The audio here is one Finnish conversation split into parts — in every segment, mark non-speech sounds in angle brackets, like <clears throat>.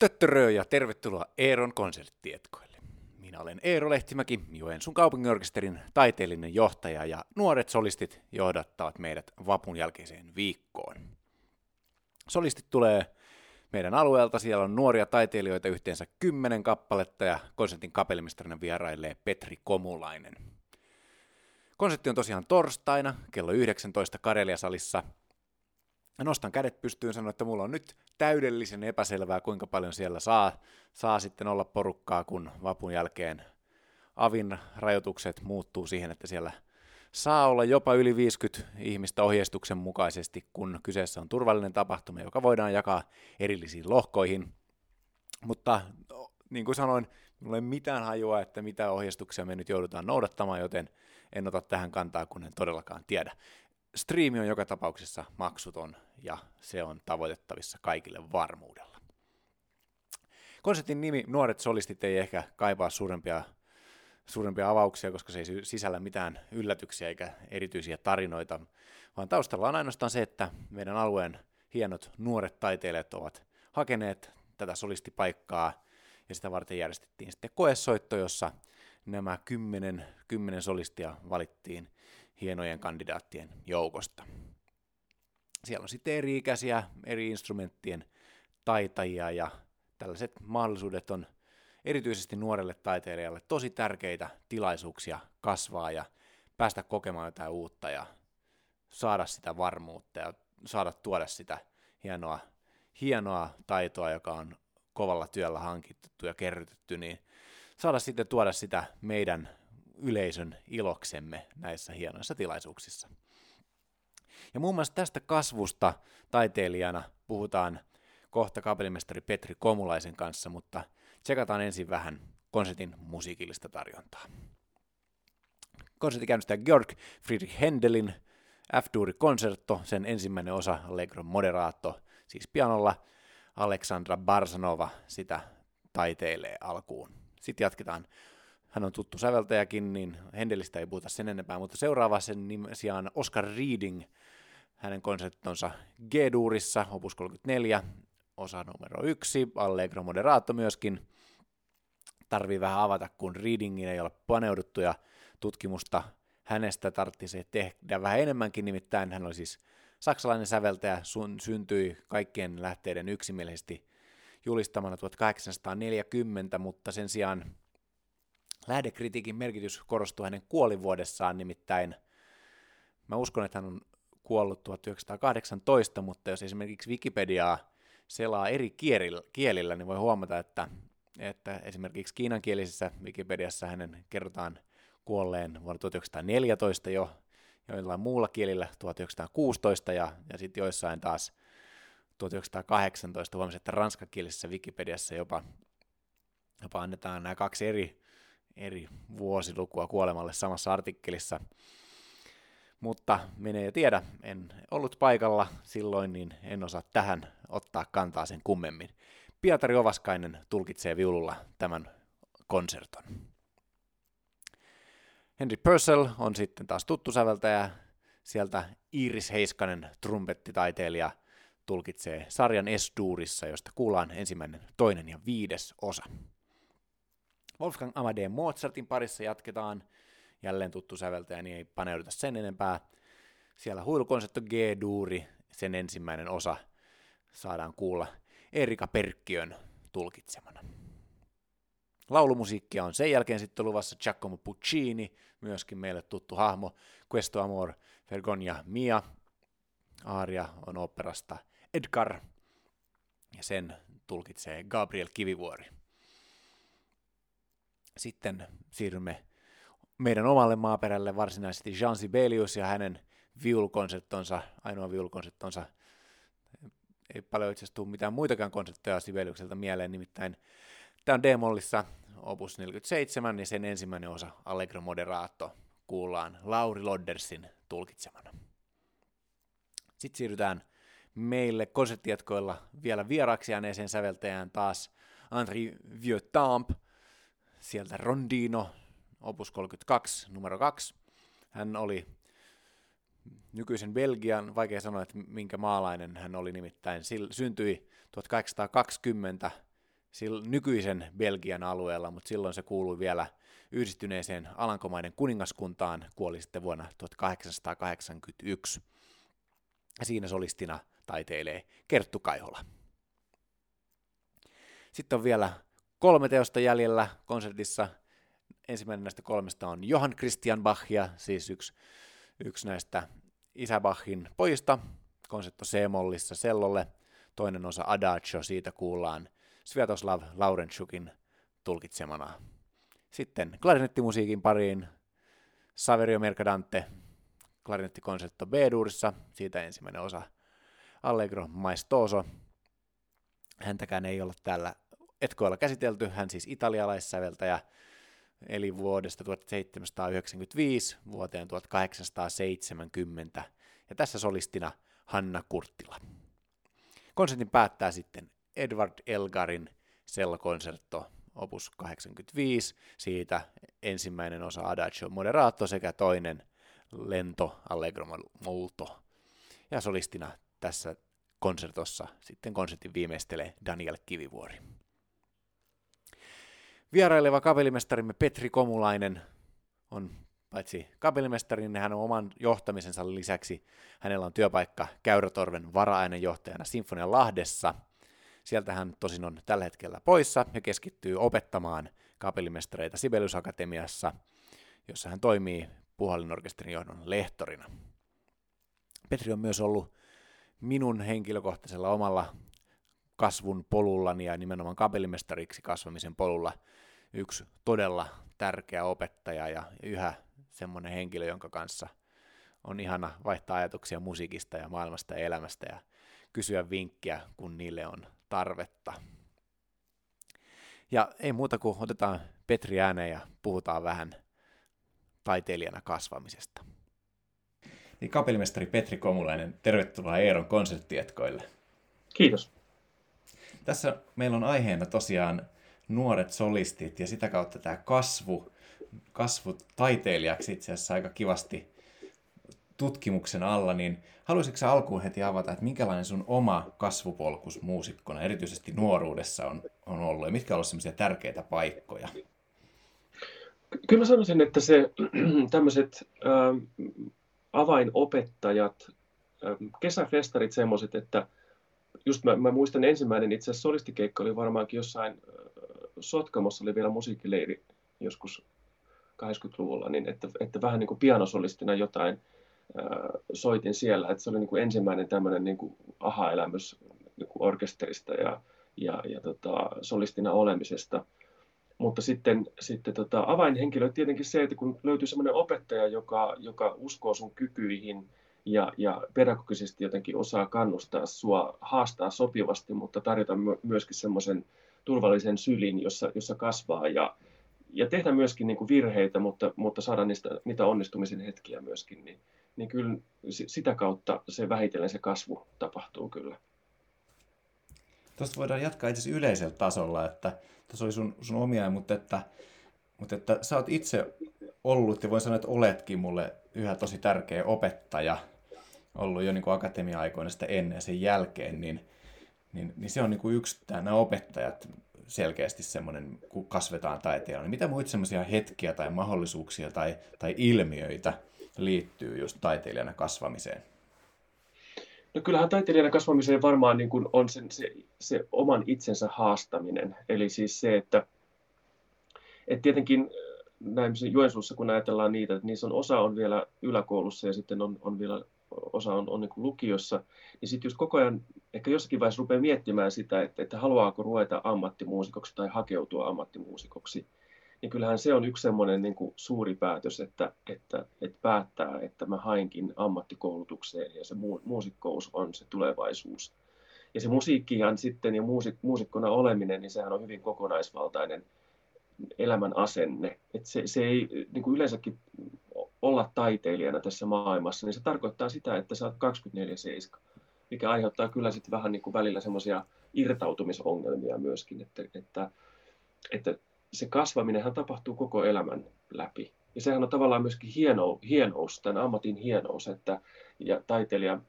Töttörö ja tervetuloa Eeron konserttietkoille. Minä olen Eero Lehtimäki, Joensuun kaupunginorkesterin taiteellinen johtaja ja nuoret solistit johdattavat meidät vapun jälkeiseen viikkoon. Solistit tulee meidän alueelta, siellä on nuoria taiteilijoita yhteensä kymmenen kappaletta ja konsertin kapellimestarina vierailee Petri Komulainen. Konsertti on tosiaan torstaina kello 19 Kareliasalissa – nostan kädet pystyyn sanoa, että mulla on nyt täydellisen epäselvää, kuinka paljon siellä saa, saa sitten olla porukkaa, kun vapun jälkeen avin rajoitukset muuttuu siihen, että siellä saa olla jopa yli 50 ihmistä ohjeistuksen mukaisesti, kun kyseessä on turvallinen tapahtuma, joka voidaan jakaa erillisiin lohkoihin. Mutta niin kuin sanoin, minulla ei mitään hajua, että mitä ohjeistuksia me nyt joudutaan noudattamaan, joten en ota tähän kantaa, kun en todellakaan tiedä striimi on joka tapauksessa maksuton ja se on tavoitettavissa kaikille varmuudella. Konsertin nimi Nuoret solistit ei ehkä kaipaa suurempia, suurempia avauksia, koska se ei sisällä mitään yllätyksiä eikä erityisiä tarinoita, vaan taustalla on ainoastaan se, että meidän alueen hienot nuoret taiteilijat ovat hakeneet tätä solistipaikkaa ja sitä varten järjestettiin sitten koesoitto, jossa nämä kymmenen, kymmenen solistia valittiin hienojen kandidaattien joukosta. Siellä on sitten eri-ikäisiä, eri instrumenttien taitajia ja tällaiset mahdollisuudet on erityisesti nuorelle taiteilijalle tosi tärkeitä tilaisuuksia kasvaa ja päästä kokemaan jotain uutta ja saada sitä varmuutta ja saada tuoda sitä hienoa, hienoa taitoa, joka on kovalla työllä hankittu ja kerrytetty, niin saada sitten tuoda sitä meidän yleisön iloksemme näissä hienoissa tilaisuuksissa. Ja muun muassa tästä kasvusta taiteilijana puhutaan kohta kapellimestari Petri Komulaisen kanssa, mutta tsekataan ensin vähän konsertin musiikillista tarjontaa. Konsertti käynnistää Georg Friedrich Händelin F-duuri konsertto, sen ensimmäinen osa Allegro Moderato, siis pianolla Aleksandra Barsanova sitä taiteilee alkuun. Sitten jatketaan hän on tuttu säveltäjäkin, niin Hendelistä ei puhuta sen enempää, mutta seuraava sen sijaan Oscar Reading, hänen konserttonsa G-duurissa, opus 34, osa numero yksi, Allegro Moderato myöskin. Tarvii vähän avata, kun Readingin ei ole paneuduttu ja tutkimusta hänestä tarvitsisi tehdä vähän enemmänkin, nimittäin hän oli siis saksalainen säveltäjä, sun, syntyi kaikkien lähteiden yksimielisesti julistamana 1840, mutta sen sijaan lähdekritiikin merkitys korostuu hänen kuolivuodessaan, nimittäin mä uskon, että hän on kuollut 1918, mutta jos esimerkiksi Wikipediaa selaa eri kielillä, niin voi huomata, että, että esimerkiksi kiinankielisessä Wikipediassa hänen kerrotaan kuolleen vuonna 1914 jo, joillain muulla kielillä 1916 ja, ja sitten joissain taas 1918 huomasin, että ranskakielisessä Wikipediassa jopa, jopa annetaan nämä kaksi eri eri vuosilukua kuolemalle samassa artikkelissa. Mutta menee ja tiedä, en ollut paikalla silloin, niin en osaa tähän ottaa kantaa sen kummemmin. Pietari Ovaskainen tulkitsee viululla tämän konserton. Henry Purcell on sitten taas tuttu säveltäjä. Sieltä Iris Heiskanen, trumpettitaiteilija, tulkitsee sarjan S-duurissa, josta kuullaan ensimmäinen, toinen ja viides osa. Wolfgang Amadee Mozartin parissa jatketaan. Jälleen tuttu säveltäjä, niin ei paneuduta sen enempää. Siellä huilukonsertto G-duuri, sen ensimmäinen osa saadaan kuulla Erika Perkkiön tulkitsemana. Laulumusiikkia on sen jälkeen sitten luvassa Giacomo Puccini, myöskin meille tuttu hahmo, Questo Amor, Vergogna Mia. Aaria on operasta Edgar, ja sen tulkitsee Gabriel Kivivuori. Sitten siirrymme meidän omalle maaperälle varsinaisesti Jean Sibelius ja hänen viulukonserttonsa, ainoa viulukonserttonsa. Ei paljon itse asiassa tule mitään muitakaan konsertteja Sibeliukselta mieleen, nimittäin tämä on D-mollissa opus 47 ja sen ensimmäinen osa Allegro Moderato kuullaan Lauri Loddersin tulkitsemana. Sitten siirrytään meille konserttijatkoilla vielä vieraaksi jääneeseen säveltäjään taas Andri Vieux-Tamp, sieltä Rondino, opus 32, numero 2. Hän oli nykyisen Belgian, vaikea sanoa, että minkä maalainen hän oli nimittäin, syntyi 1820 nykyisen Belgian alueella, mutta silloin se kuului vielä yhdistyneeseen Alankomaiden kuningaskuntaan, kuoli sitten vuonna 1881. Siinä solistina taiteilee Kerttu Kaihola. Sitten on vielä kolme teosta jäljellä konsertissa. Ensimmäinen näistä kolmesta on Johann Christian Bachia, siis yksi, yksi näistä isä Bachin pojista, konsertto C-mollissa sellolle. Toinen osa Adagio, siitä kuullaan Sviatoslav Laurenchukin tulkitsemana. Sitten klarinettimusiikin pariin Saverio Mercadante, klarinettikonsertto B-duurissa, siitä ensimmäinen osa Allegro Maestoso. Häntäkään ei olla täällä etkoilla käsitelty, hän siis italialaissäveltäjä, eli vuodesta 1795 vuoteen 1870, ja tässä solistina Hanna Kurttila. Konsertin päättää sitten Edward Elgarin sellokonsertto opus 85, siitä ensimmäinen osa Adagio Moderato sekä toinen Lento Allegro Molto. Ja solistina tässä konsertossa sitten konsertin viimeistelee Daniel Kivivuori. Vieraileva kapelimestarimme Petri Komulainen on paitsi kapelimestari, niin hän on oman johtamisensa lisäksi, hänellä on työpaikka Käyrätorven vara-aineenjohtajana Sinfonian Lahdessa. Sieltä hän tosin on tällä hetkellä poissa ja keskittyy opettamaan kapelimestareita Sibelius Akatemiassa, jossa hän toimii puhallinorkesterin johdon lehtorina. Petri on myös ollut minun henkilökohtaisella omalla kasvun polullani ja nimenomaan kapelimestariksi kasvamisen polulla yksi todella tärkeä opettaja ja yhä semmoinen henkilö, jonka kanssa on ihana vaihtaa ajatuksia musiikista ja maailmasta ja elämästä ja kysyä vinkkiä, kun niille on tarvetta. Ja ei muuta kuin otetaan Petri ääneen ja puhutaan vähän taiteilijana kasvamisesta. Niin kapellimestari Petri Komulainen, tervetuloa Eeron konserttietkoille. Kiitos. Tässä meillä on aiheena tosiaan nuoret solistit ja sitä kautta tämä kasvu, kasvu taiteilijaksi itse asiassa aika kivasti tutkimuksen alla, niin haluaisitko alkuun heti avata, että minkälainen sun oma kasvupolkus muusikkona, erityisesti nuoruudessa on, on ollut ja mitkä ovat sellaisia tärkeitä paikkoja? Kyllä mä sanoisin, että se <clears throat> tämmöiset äh, avainopettajat, äh, kesäfestarit semmoiset, että just mä, mä muistan ensimmäinen itse asiassa solistikeikka oli varmaankin jossain Sotkamossa oli vielä musiikkileiri joskus 80-luvulla, niin että, että vähän niin kuin pianosolistina jotain ää, soitin siellä, että se oli niin kuin ensimmäinen tämmöinen niin kuin aha-elämys niin kuin orkesterista ja, ja, ja tota, solistina olemisesta. Mutta sitten, sitten tota, avainhenkilö tietenkin se, että kun löytyy semmoinen opettaja, joka, joka uskoo sun kykyihin ja, ja pedagogisesti jotenkin osaa kannustaa sua, haastaa sopivasti, mutta tarjota myöskin semmoisen turvallisen sylin, jossa, jossa kasvaa ja, ja tehdä myöskin niin kuin virheitä, mutta, mutta saada niistä, niitä onnistumisen hetkiä myöskin, niin, niin kyllä sitä kautta se vähitellen se kasvu tapahtuu kyllä. Tuosta voidaan jatkaa itse yleisellä tasolla, että tuossa oli sun, sun omia, mutta että, mutta että sä oot itse ollut, ja voin sanoa, että oletkin mulle yhä tosi tärkeä opettaja, ollut jo niin akatemia-aikoina sitä ennen ja sen jälkeen, niin niin, niin se on niin kuin yksi, nämä opettajat selkeästi semmoinen, kun kasvetaan taiteella, niin mitä muita semmoisia hetkiä tai mahdollisuuksia tai, tai ilmiöitä liittyy just taiteilijana kasvamiseen? No kyllähän taiteilijana kasvamiseen varmaan niin kuin on sen, se, se oman itsensä haastaminen. Eli siis se, että, että tietenkin näin Joensuussa, kun ajatellaan niitä, että niissä on osa on vielä yläkoulussa ja sitten on, on vielä osa on, on niin lukiossa, niin sitten just koko ajan ehkä jossakin vaiheessa rupeaa miettimään sitä, että, että haluaako ruveta ammattimuusikoksi tai hakeutua ammattimuusikoksi, niin kyllähän se on yksi semmoinen niin suuri päätös, että, että, että päättää, että mä hainkin ammattikoulutukseen ja se muusikkous on se tulevaisuus. Ja se musiikkihan sitten ja muusik, muusikkona oleminen, niin sehän on hyvin kokonaisvaltainen elämän asenne. Et se, se ei niin kuin yleensäkin olla taiteilijana tässä maailmassa, niin se tarkoittaa sitä, että sä oot 24-7, mikä aiheuttaa kyllä sitten vähän niin kuin välillä semmoisia irtautumisongelmia myöskin, että, että, että se kasvaminenhan tapahtuu koko elämän läpi. Ja sehän on tavallaan myöskin hieno, hienous, tämän ammatin hienous, että, ja taiteilijan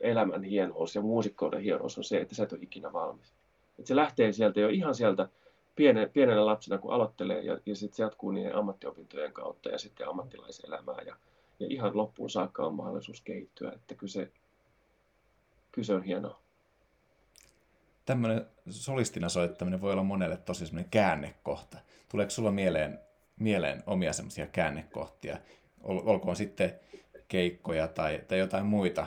elämän hienous ja muusikkouden hienous on se, että sä et ole ikinä valmis. Että se lähtee sieltä jo ihan sieltä pienen, pienenä lapsena, kun aloittelee, ja, ja sitten se jatkuu niiden ammattiopintojen kautta ja sitten ammattilaiselämää, ja, ja ihan loppuun saakka on mahdollisuus kehittyä, että kyllä se, kyllä se on hienoa. Tämmöinen solistina soittaminen voi olla monelle tosi semmoinen käännekohta. Tuleeko sulla mieleen, mieleen omia semmoisia käännekohtia? Ol, olkoon sitten keikkoja tai, tai jotain muita,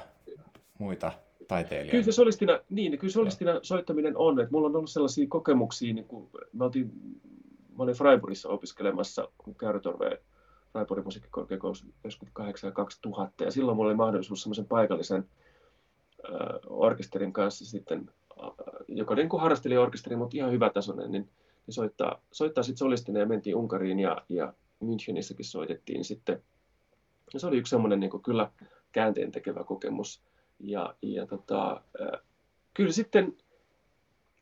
muita taiteilijoita? Kyllä se solistina, niin, kyllä solistina soittaminen on. Että mulla on ollut sellaisia kokemuksia, niin kuin mä, oltiin, mä olin Freiburgissa opiskelemassa Käyrätorveen Freiburgin musiikkikorkeakoulussa 98 ja 2000, ja silloin mulla oli mahdollisuus semmoisen paikallisen äh, orkesterin kanssa sitten, äh, joka niin kuin harrasteli orkesteri, mutta ihan hyvä tasoinen, niin, niin soittaa, soittaa sitten solistina ja mentiin Unkariin ja, ja Münchenissäkin soitettiin sitten. Ja se oli yksi semmoinen niin kyllä käänteen tekevä kokemus. Ja, ja tota, kyllä sitten,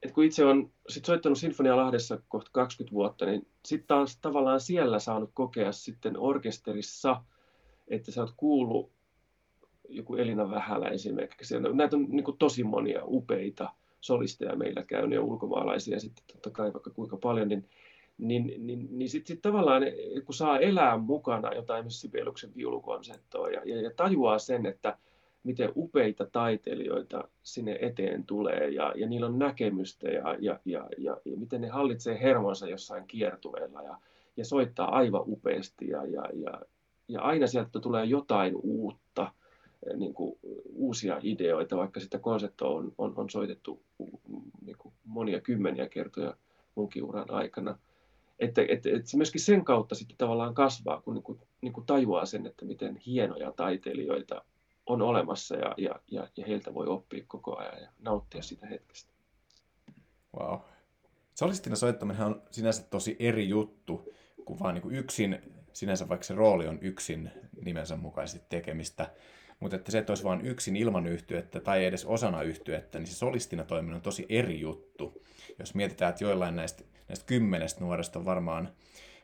että kun itse on sit soittanut Sinfonia Lahdessa kohta 20 vuotta, niin sitten taas tavallaan siellä saanut kokea sitten orkesterissa, että sä oot kuullut joku Elina Vähälä esimerkiksi. Näitä on niin tosi monia upeita solisteja meillä käynyt ja ulkomaalaisia sitten totta kai vaikka kuinka paljon, niin, niin, niin, niin sitten sit tavallaan kun saa elää mukana jotain esimerkiksi Sibeliuksen ja, ja, ja tajuaa sen, että miten upeita taiteilijoita sinne eteen tulee ja, ja niillä on näkemystä ja, ja, ja, ja, ja miten ne hallitsee hermonsa jossain kiertueella ja, ja soittaa aivan upeasti ja, ja, ja, ja aina sieltä tulee jotain uutta, eh, niin kuin uusia ideoita, vaikka sitä konserttoa on, on, on soitettu niin kuin monia kymmeniä kertoja munkin uran aikana. Että, että, että se myöskin sen kautta sitten tavallaan kasvaa, kun niin kuin, niin kuin tajuaa sen, että miten hienoja taiteilijoita on olemassa ja, ja, ja, ja heiltä voi oppia koko ajan ja nauttia sitä hetkestä. Wow. Solistina soittaminen on sinänsä tosi eri juttu kuin vaan niin kuin yksin, sinänsä vaikka se rooli on yksin nimensä mukaisesti tekemistä, mutta että se, että olisi vain yksin ilman yhtyettä tai edes osana yhtyettä, niin se solistina toiminen on tosi eri juttu. Jos mietitään, että joillain näistä, näistä kymmenestä nuoresta on varmaan,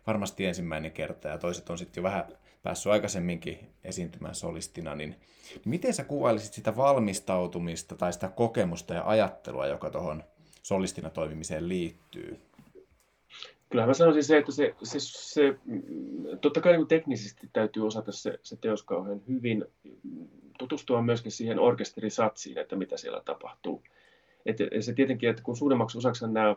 varmasti ensimmäinen kerta ja toiset on sitten jo vähän päässyt aikaisemminkin esiintymään solistina, niin miten sä kuvailisit sitä valmistautumista tai sitä kokemusta ja ajattelua, joka tuohon solistina toimimiseen liittyy? Kyllä mä sanoisin se, että se, se, se totta kai niin teknisesti täytyy osata se, se teos kauhean hyvin, tutustua myöskin siihen orkesterisatsiin, että mitä siellä tapahtuu. Et se tietenkin, että kun suuremmaksi osaksi nämä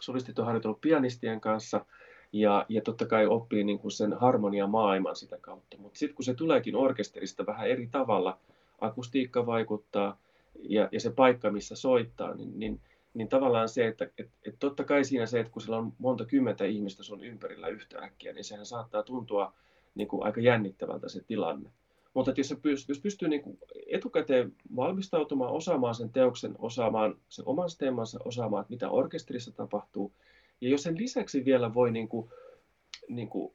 solistit on harjoitellut pianistien kanssa, ja, ja totta kai oppii niin kuin sen harmonia maailman sitä kautta. Mutta sitten kun se tuleekin orkesterista vähän eri tavalla, akustiikka vaikuttaa ja, ja se paikka, missä soittaa, niin, niin, niin tavallaan se, että et, et totta kai siinä se, että kun siellä on monta kymmentä ihmistä sun ympärillä yhtäkkiä, niin sehän saattaa tuntua niin kuin aika jännittävältä se tilanne. Mutta jos, pystyy, jos pystyy niin kuin etukäteen valmistautumaan, osaamaan sen teoksen, osaamaan sen oman stemmansa, osaamaan, että mitä orkesterissa tapahtuu, ja jos sen lisäksi vielä voi niin kuin, niin kuin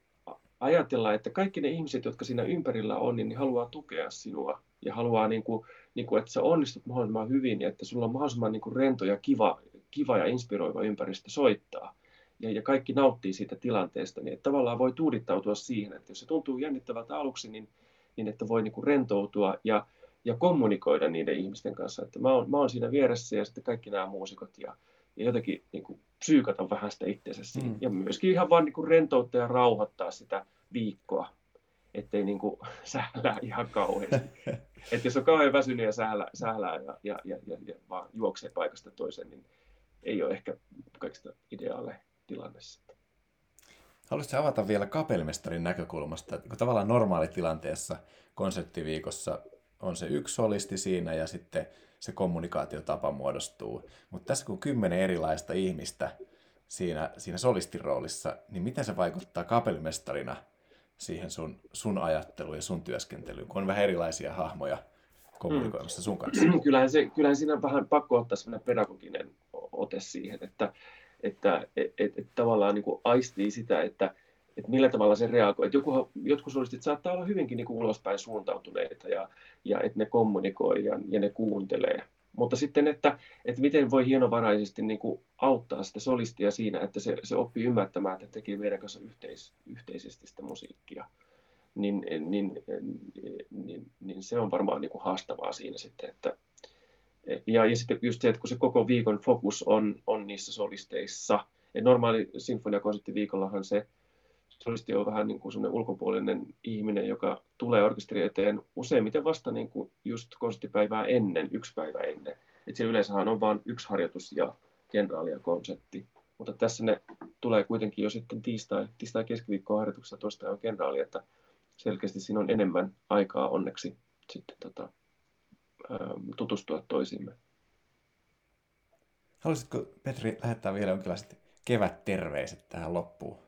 ajatella, että kaikki ne ihmiset, jotka siinä ympärillä on, niin haluaa tukea sinua ja haluaa, niin kuin, niin kuin, että sä onnistut mahdollisimman hyvin ja että sulla on mahdollisimman niin kuin rento ja kiva, kiva ja inspiroiva ympäristö soittaa. Ja, ja kaikki nauttii siitä tilanteesta, niin että tavallaan voi tuudittautua siihen, että jos se tuntuu jännittävältä aluksi, niin, niin että voi niin kuin rentoutua ja, ja kommunikoida niiden ihmisten kanssa, että mä oon, mä oon siinä vieressä ja sitten kaikki nämä muusikot ja, ja jotenkin niin kuin psyykata vähän sitä itseensä siinä. Mm. Ja myöskin ihan vaan niin kuin rentouttaa ja rauhoittaa sitä viikkoa, ettei niin kuin <laughs> sählää ihan kauheasti. <laughs> että jos on kauhean väsynyt ja sählää, sählää ja, ja, ja, ja, ja vaan juoksee paikasta toiseen, niin ei ole ehkä kaikista ideaale tilanne sitten. Haluaisitko avata vielä kapelmestarin näkökulmasta, kun tavallaan normaalitilanteessa konserttiviikossa on se yksi solisti siinä ja sitten se kommunikaatiotapa muodostuu. Mutta tässä kun kymmenen erilaista ihmistä siinä, siinä solistin roolissa, niin miten se vaikuttaa kapellimestarina siihen sun, sun ajatteluun ja sun työskentelyyn, kun on vähän erilaisia hahmoja kommunikoimassa sun kanssa? <clears throat> Kyllähän, se, kyllähän siinä on vähän pakko ottaa sellainen pedagoginen ote siihen, että, että et, et, et tavallaan niin kuin aistii sitä, että että millä tavalla se reagoi. Että joku, jotkut solistit saattaa olla hyvinkin niin kuin ulospäin suuntautuneita ja, ja että ne kommunikoi ja, ja ne kuuntelee. Mutta sitten, että, että miten voi hienovaraisesti niin kuin auttaa sitä solistia siinä, että se, se oppii ymmärtämään, että tekee meidän kanssa yhteis, yhteisesti sitä musiikkia, niin, niin, niin, niin se on varmaan niin kuin haastavaa siinä sitten, että, Ja, ja sitten just se, että kun se koko viikon fokus on, on niissä solisteissa. Et normaali sinfoniakonserttiviikollahan se solisti on vähän niin kuin ulkopuolinen ihminen, joka tulee orkesteri eteen useimmiten vasta niin kuin just konserttipäivää ennen, yksi päivä ennen. Et siellä yleensähän on vain yksi harjoitus ja kenraali ja konsertti. Mutta tässä ne tulee kuitenkin jo sitten tiistai, tiistai keskiviikkoon harjoituksessa, tuosta on kenraali, että selkeästi siinä on enemmän aikaa onneksi sitten tota, tutustua toisiimme. Haluaisitko Petri lähettää vielä jonkinlaiset kevätterveiset tähän loppuun?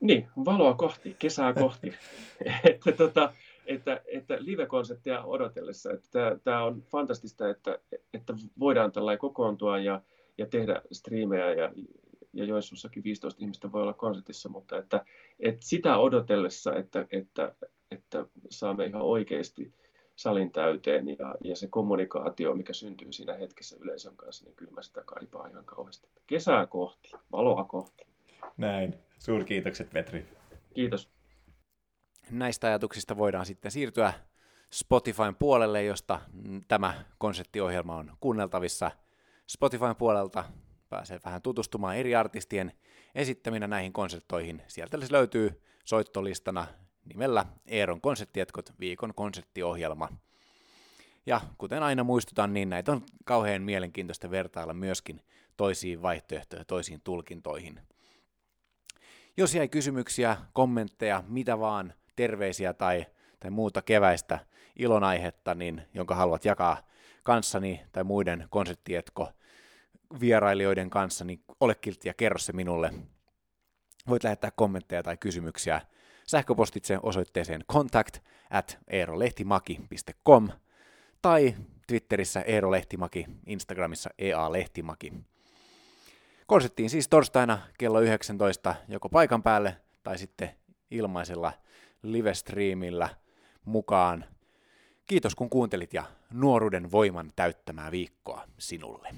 Niin, valoa kohti, kesää kohti. <laughs> että, tota, että, että live-konseptia odotellessa, että tämä on fantastista, että, että voidaan tällä kokoontua ja, ja tehdä striimejä ja, ja Joensuussakin 15 ihmistä voi olla konsertissa, mutta että, että sitä odotellessa, että, että, että saamme ihan oikeasti salin täyteen ja, ja se kommunikaatio, mikä syntyy siinä hetkessä yleisön kanssa, niin kyllä mä sitä kaipaan ihan kauheasti. Kesää kohti, valoa kohti. Näin. Suurkiitokset Petri. Kiitos. Näistä ajatuksista voidaan sitten siirtyä Spotifyn puolelle, josta tämä konseptiohjelma on kuunneltavissa. Spotifyn puolelta pääsee vähän tutustumaan eri artistien esittäminä näihin konserttoihin. Sieltä löytyy soittolistana nimellä Eeron konserttietkot viikon konserttiohjelma. Ja kuten aina muistutan, niin näitä on kauhean mielenkiintoista vertailla myöskin toisiin vaihtoehtoihin, toisiin tulkintoihin. Jos jäi kysymyksiä, kommentteja, mitä vaan, terveisiä tai, tai muuta keväistä ilonaihetta, niin, jonka haluat jakaa kanssani tai muiden konserttietko vierailijoiden kanssa, niin ole kiltti ja kerro se minulle. Voit lähettää kommentteja tai kysymyksiä sähköpostitse osoitteeseen contact at eerolehtimaki.com tai Twitterissä Eero Lehtimaki, Instagramissa EA Lehtimaki. Konserttiin siis torstaina kello 19 joko paikan päälle tai sitten ilmaisella livestreamillä mukaan. Kiitos kun kuuntelit ja nuoruuden voiman täyttämää viikkoa sinulle.